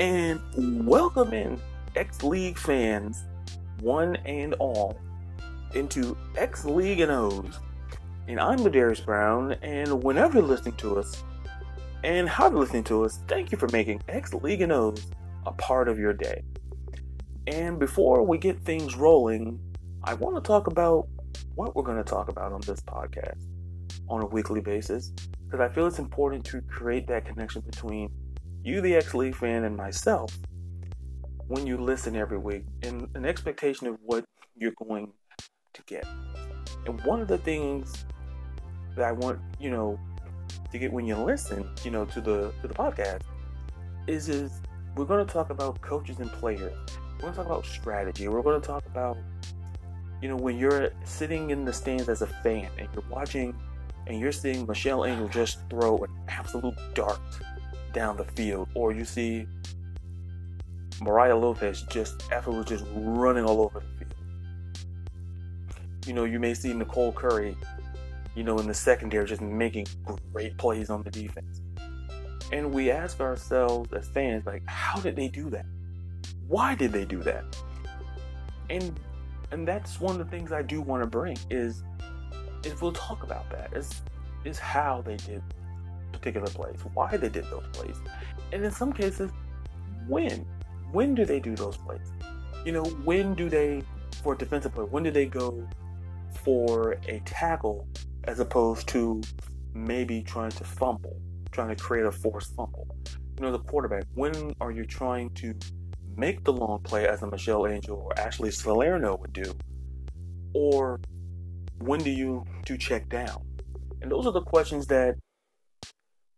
and welcome in X League fans, one and all, into X League and O's. And I'm Ladarius Brown, and whenever you're listening to us, and how you're listening to us, thank you for making X League and O's a part of your day. And before we get things rolling, I want to talk about what we're going to talk about on this podcast on a weekly basis because I feel it's important to create that connection between you, the X League fan, and myself when you listen every week in an expectation of what you're going to get. And one of the things that I want, you know, to get when you listen, you know, to the to the podcast is is we're going to talk about coaches and players. We're going to talk about strategy. We're going to talk about you know when you're sitting in the stands as a fan and you're watching and you're seeing Michelle Angel just throw an absolute dart down the field, or you see Mariah Lopez just absolutely just running all over the field. You know, you may see Nicole Curry, you know, in the secondary just making great plays on the defense. And we ask ourselves as fans, like, how did they do that? Why did they do that? And and that's one of the things I do want to bring is is we'll talk about that. Is is how they did particular plays, why they did those plays, and in some cases, when. When do they do those plays? You know, when do they, for a defensive play, when do they go for a tackle as opposed to maybe trying to fumble, trying to create a forced fumble? You know, the quarterback, when are you trying to make the long play as a Michelle Angel or Ashley Salerno would do? Or when do you do check down? And those are the questions that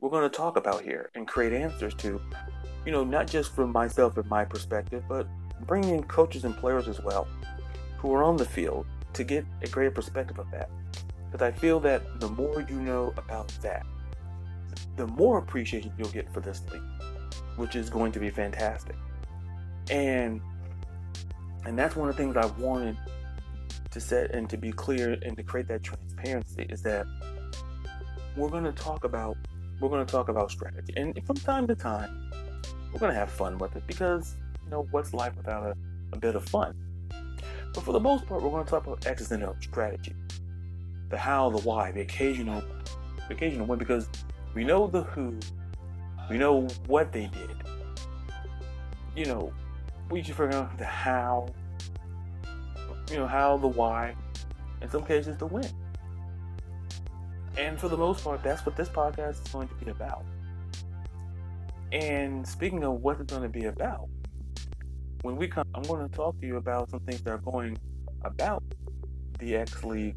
we're going to talk about here and create answers to, you know, not just from myself and my perspective, but bringing in coaches and players as well who are on the field to get a greater perspective of that. Because I feel that the more you know about that, the more appreciation you'll get for this league, which is going to be fantastic. And and that's one of the things I wanted to set and to be clear and to create that transparency is that we're going to talk about we're going to talk about strategy. And from time to time, we're going to have fun with it because, you know, what's life without a, a bit of fun? But for the most part, we're going to talk about X's and O's strategy. The how, the why, the occasional, the occasional win because we know the who, we know what they did. You know, we just figure out the how, you know, how, the why, in some cases, the win. And for the most part, that's what this podcast is going to be about. And speaking of what it's going to be about, when we come, I'm going to talk to you about some things that are going about the X League.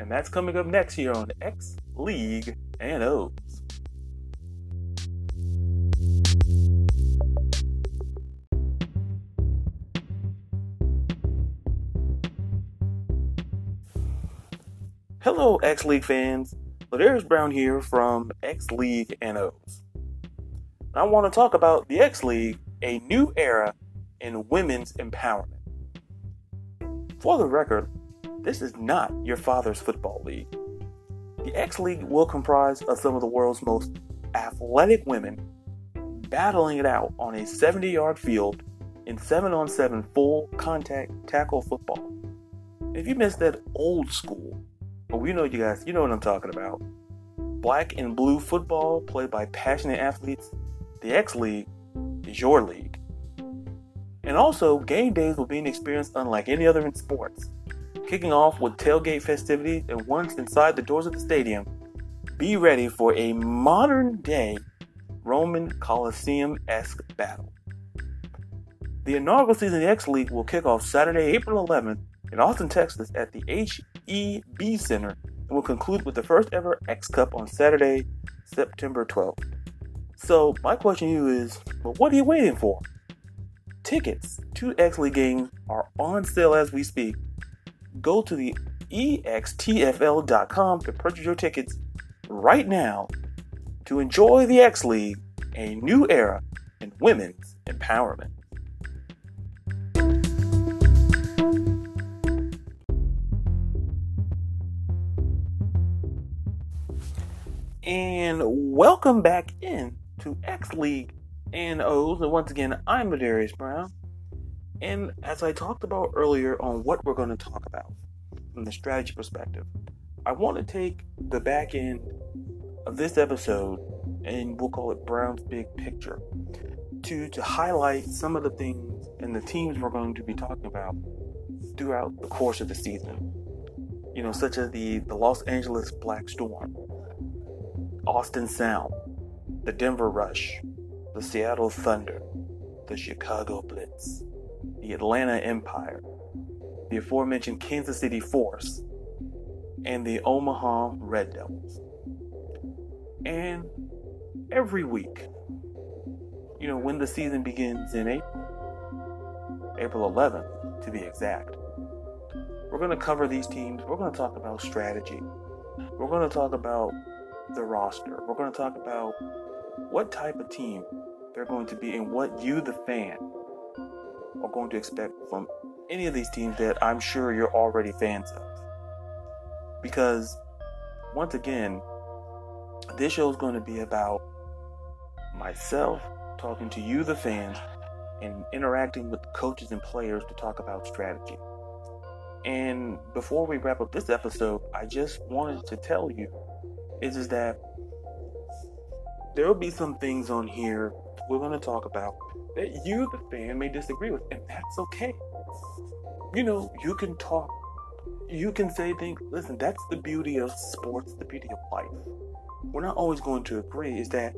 And that's coming up next here on X League and O's. Hello, X League fans. Ladarius Brown here from X League and O's. I want to talk about the X League, a new era in women's empowerment. For the record, this is not your father's football league. The X League will comprise of some of the world's most athletic women battling it out on a 70 yard field in 7 on 7 full contact tackle football. If you missed that old school but we know you guys, you know what I'm talking about. Black and blue football played by passionate athletes. The X League is your league. And also, game days will be an experience unlike any other in sports. Kicking off with tailgate festivities, and once inside the doors of the stadium, be ready for a modern day Roman Coliseum esque battle. The inaugural season of the X League will kick off Saturday, April 11th in Austin, Texas at the HEB Center and will conclude with the first ever X Cup on Saturday, September 12th. So, my question to you is well, what are you waiting for? Tickets to X League games are on sale as we speak. Go to the extfl.com to purchase your tickets right now to enjoy the X League, a new era in women's empowerment. And welcome back in to X League and O's. And once again, I'm Darius Brown. And as I talked about earlier on what we're going to talk about from the strategy perspective, I want to take the back end of this episode and we'll call it Brown's Big Picture to, to highlight some of the things and the teams we're going to be talking about throughout the course of the season. You know, such as the, the Los Angeles Black Storm, Austin Sound, the Denver Rush, the Seattle Thunder, the Chicago Blitz, the Atlanta Empire, the aforementioned Kansas City Force, and the Omaha Red Devils. And every week, you know, when the season begins in April, April 11th to be exact, we're going to cover these teams. We're going to talk about strategy. We're going to talk about the roster. We're going to talk about what type of team they're going to be and what you, the fan, are going to expect from any of these teams that I'm sure you're already fans of. Because, once again, this show is going to be about myself talking to you, the fans, and interacting with coaches and players to talk about strategy. And before we wrap up this episode, I just wanted to tell you is, is that there will be some things on here we're going to talk about that you, the fan, may disagree with, and that's okay. You know, you can talk, you can say things. Listen, that's the beauty of sports, the beauty of life. We're not always going to agree, is that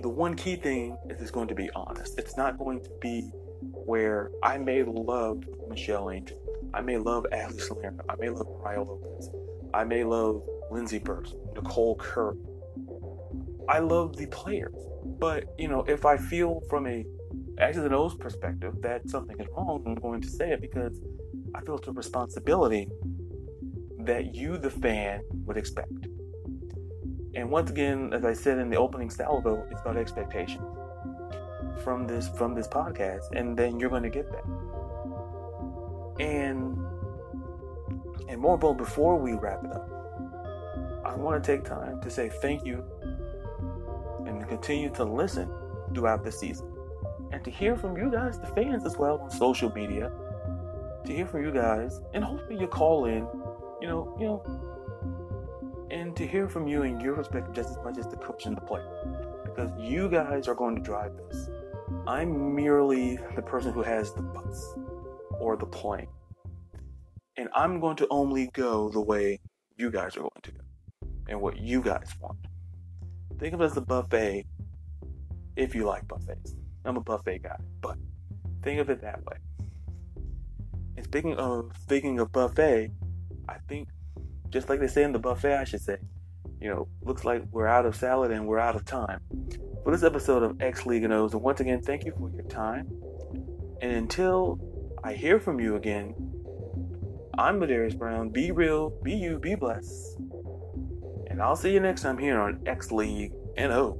the one key thing is it's going to be honest. It's not going to be where I may love Michelle Angel, I may love Ashley Salerno, I may love Ryan Lopez, I may love Lindsey Burks, Nicole Curry. I love the players, but you know, if I feel from a X's and O's perspective that something is wrong, I'm going to say it because I feel it's a responsibility that you, the fan, would expect. And once again, as I said in the opening salvo, it's about expectation from this from this podcast, and then you're going to get that. And and more about before we wrap it up, I want to take time to say thank you and continue to listen throughout the season, and to hear from you guys, the fans as well, on social media. To hear from you guys, and hopefully you call in, you know, you know, and to hear from you and your perspective just as much as the coach and the player. Because you guys are going to drive this. I'm merely the person who has the bus or the plane. And I'm going to only go the way you guys are going to go and what you guys want. Think of it as a buffet if you like buffets. I'm a buffet guy, but think of it that way. And speaking of speaking of buffet, I think just like they say in the buffet, I should say. You know, looks like we're out of salad and we're out of time. For this episode of X League and O's, and once again, thank you for your time. And until I hear from you again, I'm Darius Brown. Be real, be you, be blessed. And I'll see you next time here on X League and O.